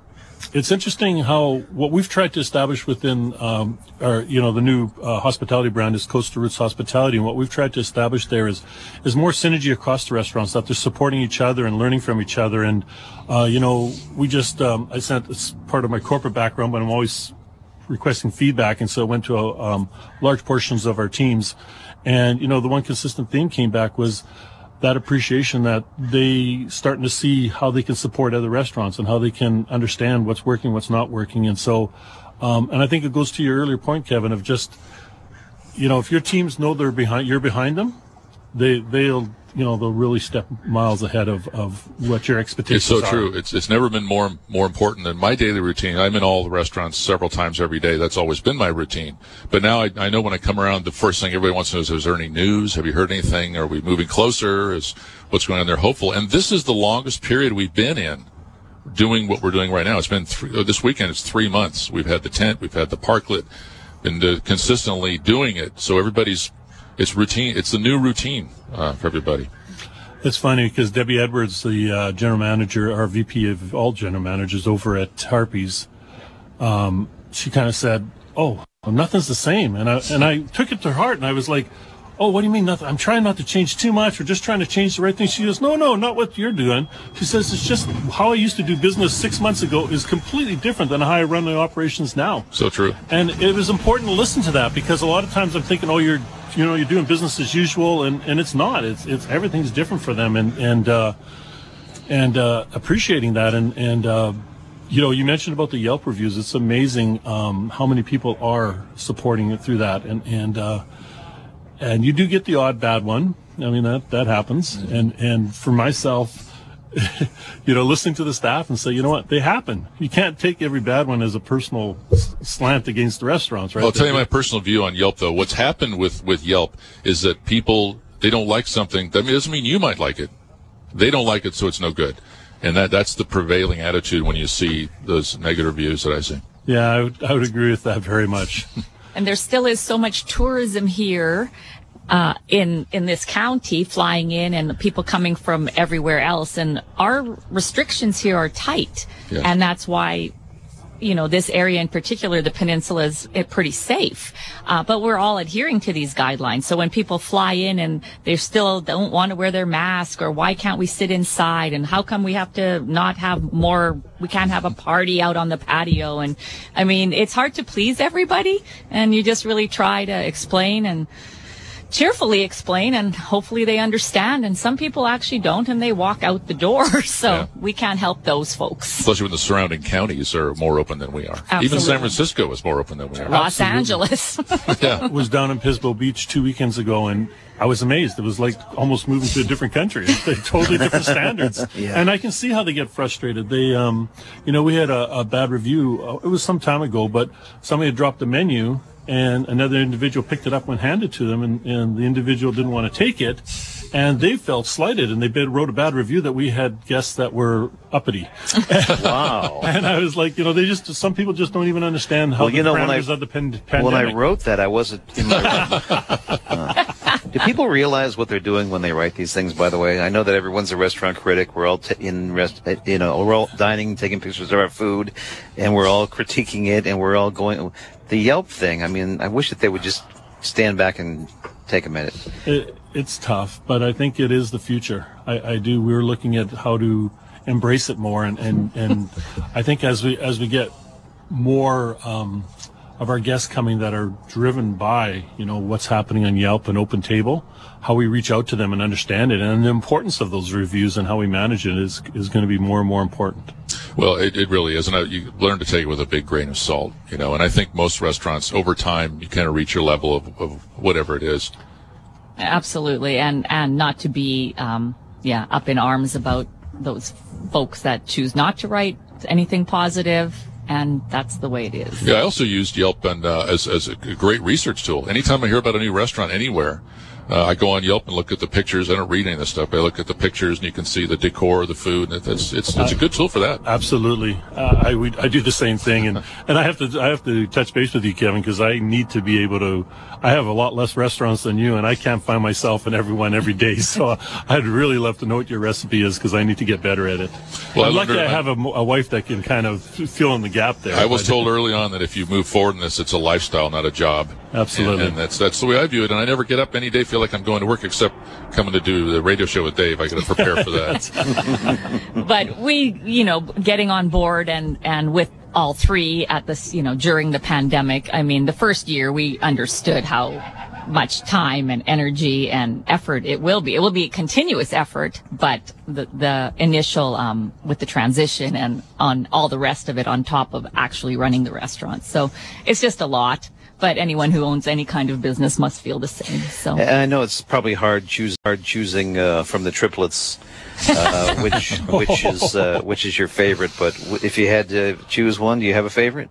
it's interesting how what we've tried to establish within um, our you know the new uh, hospitality brand is Coastal Roots Hospitality, and what we've tried to establish there is is more synergy across the restaurants that they're supporting each other and learning from each other. And uh, you know, we just um, I sent it's part of my corporate background, but I'm always requesting feedback, and so it went to um, large portions of our teams. And you know, the one consistent theme came back was that appreciation that they starting to see how they can support other restaurants and how they can understand what's working, what's not working. And so, um, and I think it goes to your earlier point, Kevin, of just, you know, if your teams know they're behind, you're behind them, they, they'll, you know they'll really step miles ahead of, of what your expectations are. It's so are. true. It's it's never been more more important than my daily routine. I'm in all the restaurants several times every day. That's always been my routine. But now I, I know when I come around, the first thing everybody wants to know is: Is there any news? Have you heard anything? Are we moving closer? Is what's going on there hopeful? And this is the longest period we've been in doing what we're doing right now. It's been three, this weekend. It's three months. We've had the tent. We've had the parklet. Been uh, consistently doing it. So everybody's it's routine. It's the new routine uh, for everybody. It's funny because Debbie Edwards, the uh, general manager, our VP of all general managers over at Tarpy's, um, she kind of said, "Oh, well, nothing's the same," and I and I took it to heart, and I was like, oh, what do you mean nothing? I'm trying not to change too much. We're just trying to change the right thing. She goes, no, no, not what you're doing. She says, it's just how I used to do business six months ago is completely different than how I run the operations now. So true. And it was important to listen to that because a lot of times I'm thinking, oh, you're, you know, you're doing business as usual, and, and it's not. It's, it's everything's different for them, and and uh, and uh, appreciating that, and and uh, you know, you mentioned about the Yelp reviews. It's amazing um, how many people are supporting it through that, and and uh, and you do get the odd bad one. I mean that that happens, and and for myself. you know, listening to the staff and say, you know what, they happen. You can't take every bad one as a personal slant against the restaurants, right? I'll tell you my personal view on Yelp, though. What's happened with, with Yelp is that people, they don't like something. That doesn't mean you might like it. They don't like it, so it's no good. And that, that's the prevailing attitude when you see those negative reviews that I see. Yeah, I would, I would agree with that very much. And there still is so much tourism here uh, in in this county, flying in, and people coming from everywhere else. And our restrictions here are tight, and that's why. You know, this area in particular, the peninsula is eh, pretty safe. Uh, but we're all adhering to these guidelines. So when people fly in and they still don't want to wear their mask or why can't we sit inside and how come we have to not have more, we can't have a party out on the patio. And I mean, it's hard to please everybody and you just really try to explain and cheerfully explain and hopefully they understand. And some people actually don't and they walk out the door. So Yeah. we can't help those folks. Especially when the surrounding counties are more open than we are. Even San Francisco is more open than we are. Los Angeles. yeah. was down in Pismo Beach two weekends ago, and I was amazed. It was like almost moving to a different country. It's like totally different standards. And I can see how they get frustrated. They, um, you know, we had a, a bad review. Uh, It was some time ago, but somebody had dropped a menu, and another individual picked it up and handed it to them, and, and the individual didn't want to take it. And they felt slighted, and they bid- wrote a bad review that we had guests that were uppity. Wow. And I was like, you know, they just some people just don't even understand how Well, the you know, when I- of the pan- pandemic. When I wrote that, I wasn't in my. Uh, do people realize what they're doing when they write these things? By the way, I know that everyone's a restaurant critic. We're all t- in rest, you know, we're all dining, taking pictures of our food, and we're all critiquing it, and we're all going. The Yelp thing. I mean, I wish that they would just stand back and take a minute. It, it's tough, but I think it is the future. I, I do. We're looking at how to embrace it more, and and, and I think as we as we get more um, of our guests coming that are driven by you know what's happening on Yelp and Open Table, how we reach out to them and understand it, and the importance of those reviews and how we manage it is is going to be more and more important. Well, it, it really is, and I, you learn to take it with a big grain of salt, you know. And I think most restaurants, over time, you kind of reach your level of, of whatever it is. Absolutely, and and not to be, um, yeah, up in arms about those folks that choose not to write anything positive, and that's the way it is. Yeah, I also used Yelp and uh, as as a great research tool. Anytime I hear about a new restaurant anywhere, uh, I go on Yelp and look at the pictures. I don't read any of this stuff. I look at the pictures, and you can see the decor, the food. And it's it's it's a good tool for that. Absolutely, uh, I would I do the same thing, and and I have to I have to touch base with you, Kevin, because I need to be able to. I have a lot less restaurants than you, and I can't find myself in every one every day. So I'd really love to know what your recipe is because I need to get better at it. Well, I I'm lucky learned- I have a, a wife that can kind of fill in the gap there. I was told early on that if you move forward in this, it's a lifestyle, not a job. Absolutely. and, and that's that's the way I view it. And I never get up any day feel like I'm going to work, except coming to do the radio show with Dave. I got to prepare for that. but we, you know, getting on board and and with all three at this, you know, during the pandemic. I mean, the first year we understood how much time and energy and effort it will be. It will be a continuous effort, but the the initial um, with the transition and on all the rest of it on top of actually running the restaurant. So it's just a lot. But anyone who owns any kind of business must feel the same. So. I know it's probably hard choose hard choosing uh, from the triplets, uh, which which is uh, which is your favorite. But if you had to choose one, do you have a favorite?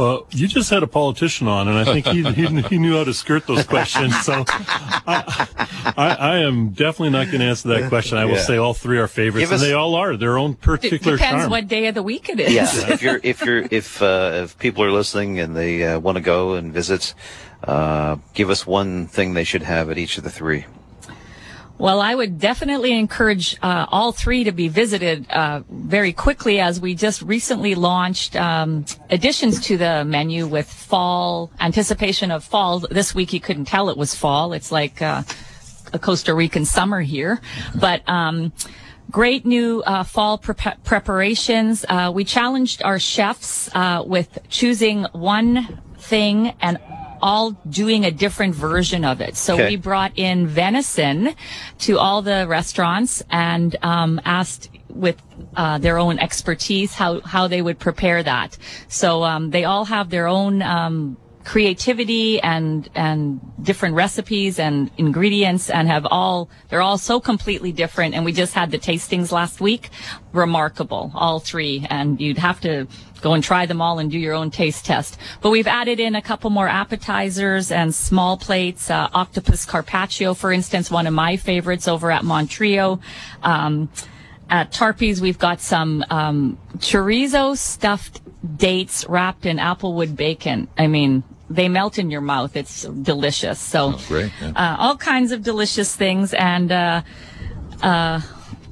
Well, you just had a politician on, and I think he, he, he knew how to skirt those questions. So I, I, I am definitely not going to answer that question. I will Yeah. say all three are favorites, Give and they all are their own It particular depends charm. what day of the week it is. Yeah. if you're if you're if uh, if people are listening and they uh, want to go and visit, uh, give us one thing they should have at each of the three. Well, I would definitely encourage uh, all three to be visited uh, very quickly as we just recently launched um, additions to the menu with fall anticipation of fall. This week you couldn't tell it was fall. It's like uh, a Costa Rican summer here, but. Um, great new uh, fall pre- preparations. Uh, we challenged our chefs uh, with choosing one thing and all doing a different version of it. So Okay. we brought in venison to all the restaurants and um, asked with uh, their own expertise how how they would prepare that. So um, they all have their own. Um, creativity and and different recipes and ingredients and have all they're all so completely different and we just had the tastings last week remarkable all three and you'd have to go and try them all and do your own taste test but we've added in a couple more appetizers and small plates uh, octopus carpaccio for instance one of my favorites over at montrio um, at Tarpy's, we've got some um, chorizo stuffed dates wrapped in applewood bacon. I mean, they melt in your mouth. It's delicious. So, great, yeah. uh, all kinds of delicious things. And uh,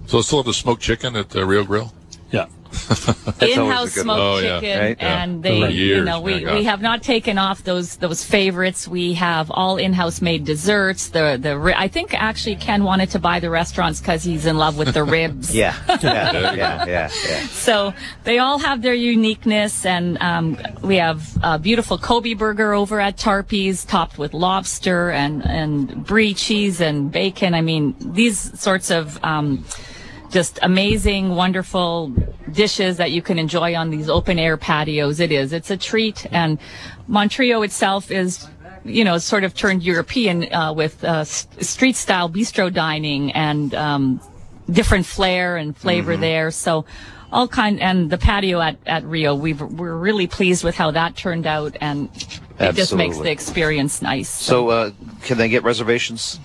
So still have the smoked chicken at the Rio Grill. Yeah. always a in-house smoked one. Oh, yeah. chicken, Right? And For they, you know, we, we have not taken off those those favorites. We have all in-house made desserts. The the I think actually Ken wanted to buy the restaurants because he's in love with the ribs. Yeah, yeah, yeah, yeah, yeah. So they all have their uniqueness, and um, we have a beautiful Kobe burger over at Tarpy's, topped with lobster and and brie cheese and bacon. I mean, these sorts of um, just amazing, wonderful dishes that you can enjoy on these open air patios. It is. It's a treat, and Montrio itself is. You know, sort of turned European uh, with uh, street style bistro dining and um, different flair and flavor Mm-hmm. there. So all kind and the patio at, at Rio, we've, we're really pleased with how that turned out and it just makes the experience nice. So, uh, can they get reservations?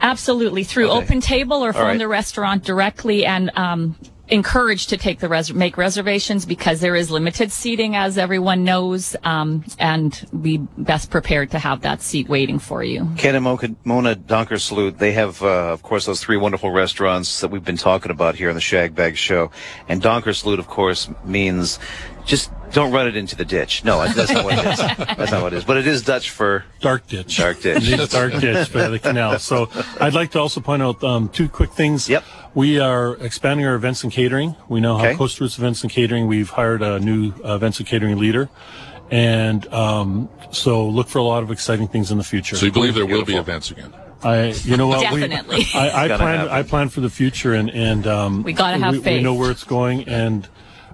Absolutely through Okay. open table or from right. the restaurant directly and, um, encouraged to take the res- make reservations because there is limited seating as everyone knows um, and be best prepared to have that seat waiting for you Ken and Mona, Mona Donkersloot, they have, uh, of course, those three wonderful restaurants that we've been talking about here on the Shag Bag Show. And Donkersloot, of course, means just don't run it into the ditch. No, that's not what it is. That's not what it is. But it is Dutch for Dark ditch. Dark ditch. It is dark ditch by the canal. So I'd like to also point out um, two quick things. Yep. We are expanding our events and catering. We now Okay. have Coast Roots Events and Catering. We've hired a new uh, events and catering leader. And um, so look for a lot of exciting things in the future. So you believe there will be events again? I, you know what? we- Definitely. I, I Gotta plan. happen. I plan for the future, and and um, We gotta have we, We know where it's going, and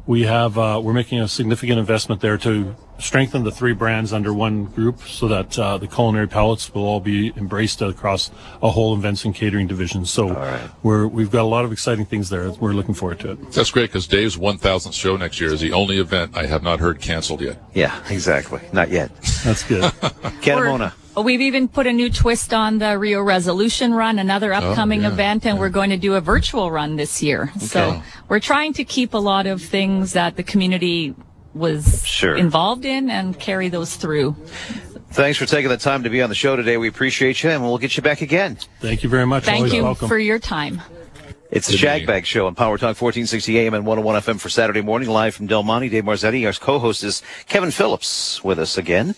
we have. Uh, we're making a significant investment there to strengthen the three brands under one group, so that uh, the culinary palates will all be embraced across a whole events and catering division. So we're we've got a lot of exciting things there. We're looking forward to it. That's great because Dave's 1,000th show next year is the only event I have not heard canceled yet. Yeah, exactly. Not yet. That's good. Ken and We're- Mona. We've even put a new twist on the Rio Resolution Run, another oh, upcoming yeah, event, and we're going to do a virtual run this year. So we're trying to keep a lot of things that the community was Sure. involved in and carry those through. Thanks for taking the time to be on the show today. We appreciate you, and we'll get you back again. Thank you very much. Thank Always you welcome. for your time. It's the Good Shag meeting. Bag Show on Power Talk 1460 AM and 101 FM for Saturday morning, live from Del Monte. Dave Marzetti, our co-host is Kevin Phillips with us again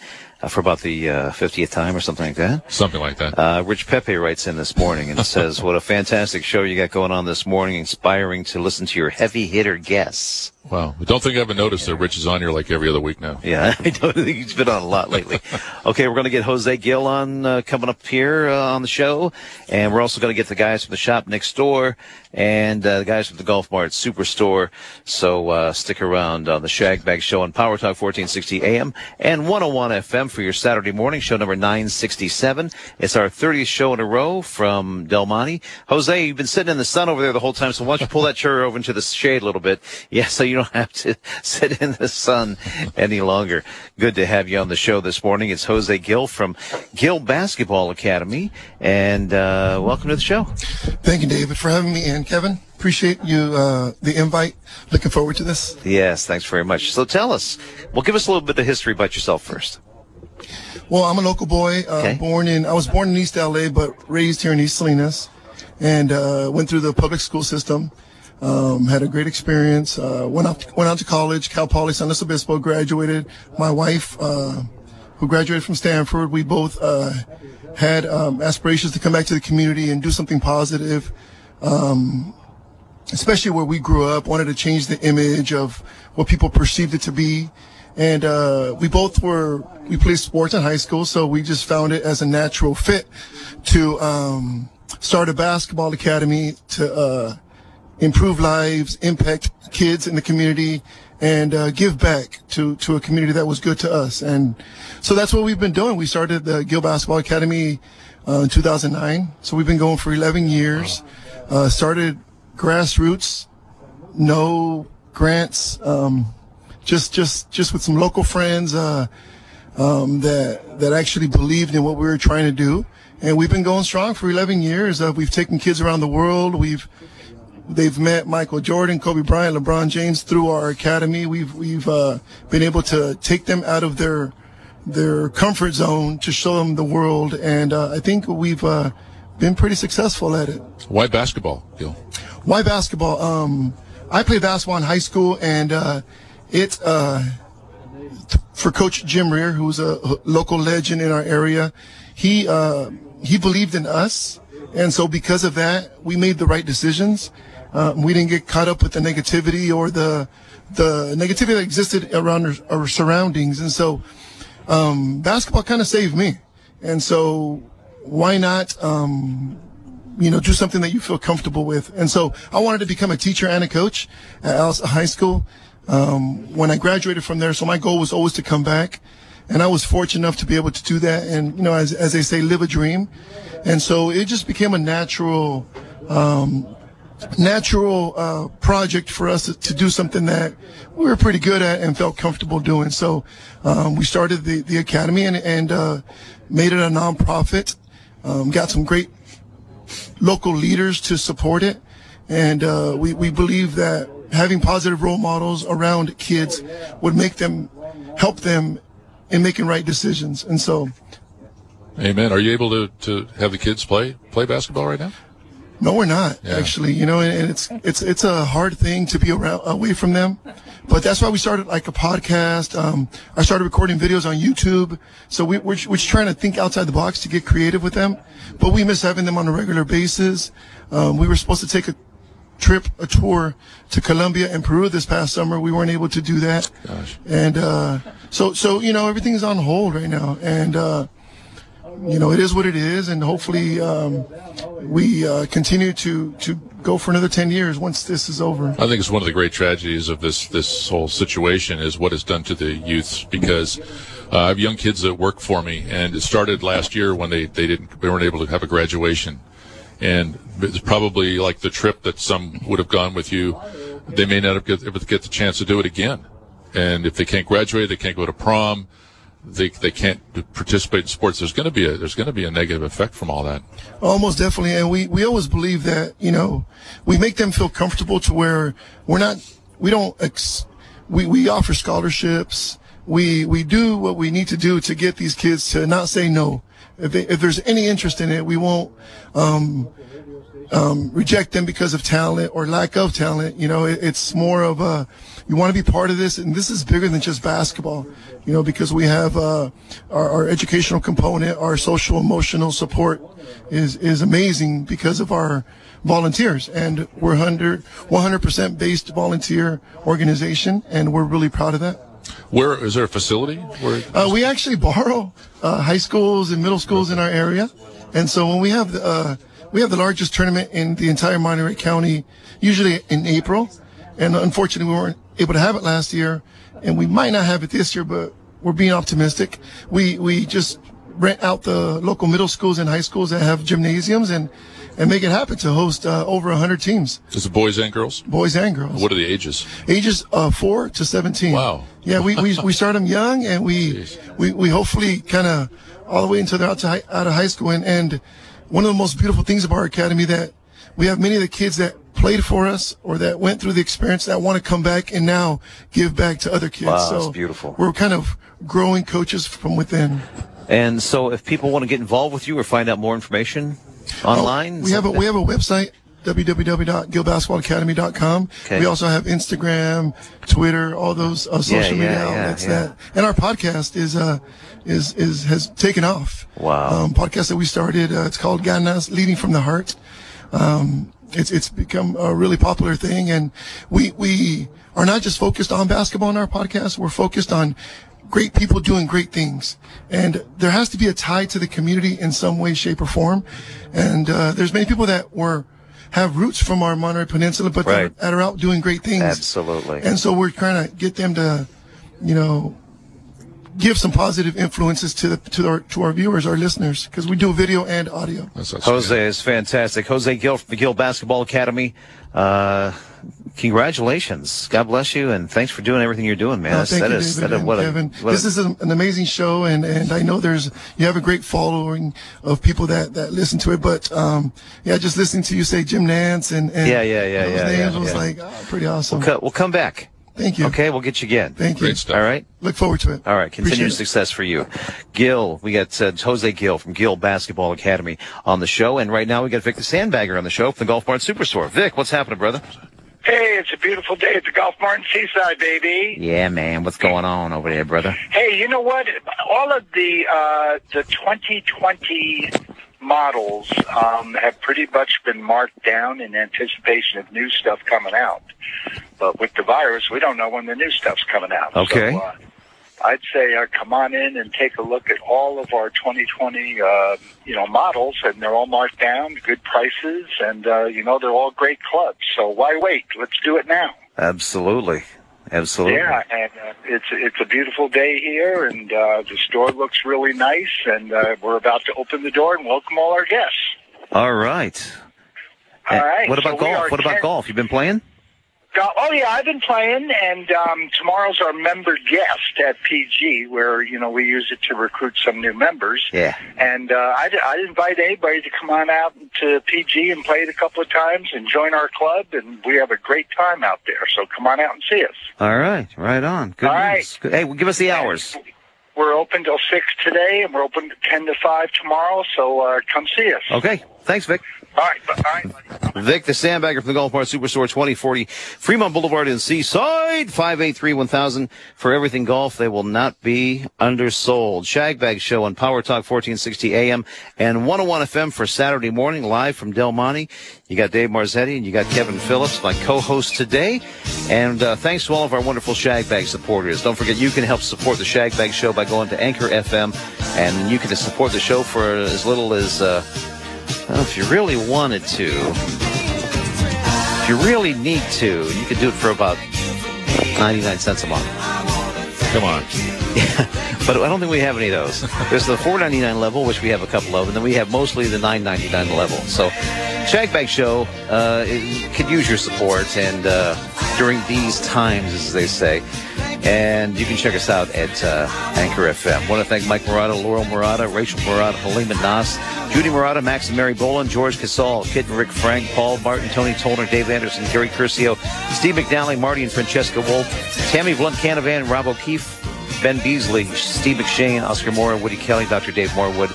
for about the uh, 50th time or something like that. Something like that. Uh, Rich Pepe writes in this morning and says, "What a fantastic show you got going on this morning! Inspiring to listen to your heavy hitter guests." Wow. I don't think I haven't noticed that Rich is on here like every other week now. Yeah, I don't think he's been on a lot lately. okay, we're going to get Jose Gill on uh, coming up here uh, on the show, and we're also going to get the guys from the shop next door and uh, the guys from the Golf Mart Superstore. So uh, stick around on the Shag Bag Show on Power Talk 1460 AM and 101 FM for your Saturday morning show number 967. It's our 30th show in a row from Del Monte. Jose, you've been sitting in the sun over there the whole time, so why don't you pull that chair over into the shade a little bit? Yeah, so you don't have to sit in the sun any longer. Good to have you on the show this morning. It's Jose Gill from Gill Basketball Academy, and uh, welcome to the show. Thank you, David, for having me, and Kevin. Appreciate you uh, the invite. Looking forward to this. Yes, thanks very much. So tell us, well, give us a little bit of history about yourself first. Well, I'm a local boy. Uh, Okay. Born in, I was born in East LA, but raised here in East Salinas, and uh, went through the public school system. Um, had a great experience. Uh, went out went out to college, Cal Poly San Luis Obispo. Graduated. My wife, uh, who graduated from Stanford, we both uh, had um, aspirations to come back to the community and do something positive especially where we grew up, wanted to change the image of what people perceived it to be. And uh, we both were, we played sports in high school, so we just found it as a natural fit to um, start a basketball academy to uh, improve lives, impact kids in the community, and uh, give back to, to a community that was good to us. And so that's what we've been doing. We started the Gill Basketball Academy uh, in 2009. So we've been going for 11 years. Uh, started grassroots, no grants, um, just just just with some local friends uh, um, that that actually believed in what we were trying to do, and we've been going strong for 11 years. Uh, we've taken kids around the world. We've they've met Michael Jordan, Kobe Bryant, LeBron James through our academy. We've we've uh, been able to take them out of their their comfort zone to show them the world, and uh, I think we've uh, been pretty successful at it. Why basketball, Gil? Why basketball? Um, I played basketball in high school, and uh, it uh, for Coach Jim Rear, who's a local legend in our area. He uh, he believed in us, and so because of that, we made the right decisions. Uh, we didn't get caught up with the negativity or the the negativity that existed around our, our surroundings, and so um, basketball kind of saved me. And so why not, um, you know, do something that you feel comfortable with? And so I wanted to become a teacher and a coach at High School. Um, when I graduated from there, so my goal was always to come back. And I was fortunate enough to be able to do that. And, you know, as, as they say, live a dream. And so it just became a natural, natural uh, project for us to, to do something that we were pretty good at and felt comfortable doing. So um, we started the, the academy and, and uh, made it a nonprofit. Um, got some great local leaders to support it, and uh, we we believe that having positive role models around kids would make them help them in making right decisions. And so Amen. Are you able to, to have the kids play play basketball right now? No, we're not Yeah. actually. You know, and, it's it's it's a hard thing to be around away from them, but that's why we started like a podcast. Um, I started recording videos on YouTube, so we, we're we're just trying to think outside the box to get creative with them. But we miss having them on a regular basis. Um, we were supposed to take a trip, a tour to Colombia and Peru this past summer. We weren't able to do that, Gosh. and uh, so so you know everything's on hold right now, and. Uh, you know, it is what it is, and hopefully um, we uh, continue to to go for another ten years once this is over. I think it's one of the great tragedies of this this whole situation is what it's done to the youths because uh, I have young kids that work for me, and it started last year when they they didn't they weren't able to have a graduation, and it's probably like the trip that some would have gone with you, they may not have get, get the chance to do it again, and if they can't graduate, they can't go to prom. They, they can't participate in sports. There's going to be a there's going to be a negative effect from all that. Almost definitely, and we we always believe that you know we make them feel comfortable to where we're not we don't ex, we we offer scholarships. We we do what we need to do to get these kids to not say no. If they, if there's any interest in it, we won't um, um, reject them because of talent or lack of talent. You know, it, it's more of a you want to be part of this, and this is bigger than just basketball. You know, because we have uh, our, our educational component, our social emotional support is is amazing because of our volunteers, and we're 100 percent based volunteer organization, and we're really proud of that. Where is there a facility? Where Uh, we actually borrow uh, high schools and middle schools in our area, and so when we have the uh, we have the largest tournament in the entire Monterey County, usually in April, and unfortunately we weren't able to have it last year, and we might not have it this year, but we're being optimistic. We we just rent out the local middle schools and high schools that have gymnasiums and and make it happen to host uh, over 100 teams, is it boys and girls? boys and girls What are the ages? ages uh, four to 17. Wow. Yeah, we, we, we start them young and we, Jeez. we, we hopefully kind of all the way until they're out, to high, out of high school. And, and one of the most beautiful things about our academy that we have many of the kids that played for us or that went through the experience that want to come back and now give back to other kids. Wow, so that's beautiful. We're kind of growing coaches from within. And so, if people want to get involved with you or find out more information online, Oh, we have a we have a website www.gilbasketballacademy.com. Okay. We also have Instagram, Twitter, all those uh, social yeah, media yeah, outlets. yeah. That and our podcast is uh is is has taken off. Wow. Um, podcast that we started. Uh, it's called Ganas Leading from the Heart. Um, it's it's become a really popular thing, and we we are not just focused on basketball in our podcast. We're focused on great people doing great things, and there has to be a tie to the community in some way, shape, or form. And uh, there's many people that were have roots from our Monterey Peninsula, but Right. that are out doing great things. Absolutely. And so we're trying to get them to, you know, give some positive influences to the to our to our viewers, our listeners, because we do video and audio. That's, that's Jose is fantastic. Jose Gill from the Gill Basketball Academy. Uh, congratulations. God bless you, and thanks for doing everything you're doing, man. Uh, thank that you, is- David that is- and what a- Kevin. what this a- is an, an amazing show, and, and I know there's you have a great following of people that, that listen to it. But um, yeah, just listening to you say Jim Nantz and, and Yeah, yeah, yeah, those yeah, names yeah, was yeah. like oh, pretty awesome. Co- We'll come back. Thank you. Okay, we'll get you again. Thank you. Great stuff. All right. Look forward to it. All right, continued success for you. Gil, we got uh, Jose Gil from Gil Basketball Academy on the show, and right now we got Vic the Sandbagger on the show from the Golf Mart Superstore. Vic, what's happening, brother? Hey, it's a beautiful day at the Golf Martin Seaside, baby. Yeah, man, what's going on over there, brother? Hey, you know what? All of the uh, the 2020 models um, have pretty much been marked down in anticipation of new stuff coming out. But with the virus, we don't know when the new stuff's coming out. Okay. So, uh, I'd say uh, come on in and take a look at all of our 2020, uh, you know, models, and they're all marked down, good prices, and uh, you know they're all great clubs. So why wait? Let's do it now. Absolutely, absolutely. Yeah, and uh, it's it's a beautiful day here, and uh, the store looks really nice, and uh, we're about to open the door and welcome all our guests. All right. All Uh. What about so golf? What about ten- golf? You've been playing? Oh yeah, I've been playing, and um, tomorrow's our member guest at PG, where you know we use it to recruit some new members. Yeah. And uh, I'd, I'd invite anybody to come on out to PG and play it a couple of times and join our club, and we have a great time out there. So come on out and see us. All right, right on. Good All right. Good- Hey, well, give us the hours. We're open till six today, and we're open ten to five tomorrow. So uh, come see us. Okay. Thanks, Vic. All right, all right. buddy. Vic, the sandbagger from the Golf Mart Superstore, 2040 Fremont Boulevard in Seaside, 583-1000 for everything golf. They will not be undersold. Shagbag Show on Power Talk 1460 AM and 101 FM for Saturday morning, live from Del Monte. You got Dave Marzetti and you got Kevin Phillips, my co-host today. And uh, thanks to all of our wonderful Shagbag supporters. Don't forget, you can help support the Shagbag Show by going to Anchor FM, and you can support the show for as little as... Uh, well, if you really wanted to, if you really need to, you could do it for about 99 cents a month. Come on. But I don't think we have any of those. There's the 4.99 level, which we have a couple of, and then we have mostly the 9.99 level. So, Shagbag Show uh, could use your support, and uh, during these times, as they say. And you can check us out at uh, Anchor FM. want to thank Mike Murata, Laurel Murata, Rachel Murata, Halima Nas, Judy Murata, Max and Mary Boland, George Casal, Kit and Rick Frank, Paul Martin, Tony Tollner, Dave Anderson, Gary Curcio, Steve McNally, Marty and Francesca Wolf, Tammy Blunt Canavan, Rob O'Keefe, Ben Beasley, Steve McShane, Oscar Moore, Woody Kelly, Dr. Dave Morwood,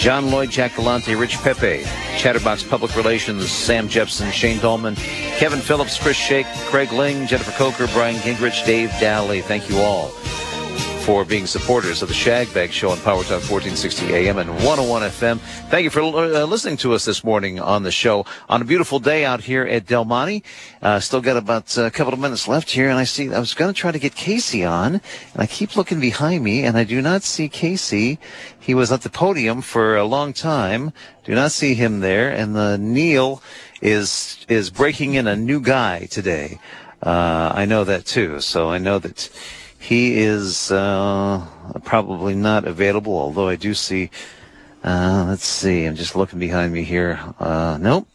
John Lloyd, Jack Galante, Rich Pepe, Chatterbox Public Relations, Sam Jepson, Shane Dolman, Kevin Phillips, Chris Shake, Craig Ling, Jennifer Coker, Brian Gingrich, Dave Dally. Thank you all for being supporters of the Shagbag Show on Power Talk 1460 AM and 101 FM. Thank you for uh, listening to us this morning on the show on a beautiful day out here at Del Monte. Uh, still got about a couple of minutes left here, and I see I was going to try to get Casey on, and I keep looking behind me, and I do not see Casey. He was at the podium for a long time. Do not see him there, and the Neil is is breaking in a new guy today. Uh, I know that too, so I know that he is uh, probably not available, although I do see. Uh, let's see. I'm just looking behind me here. Uh, nope.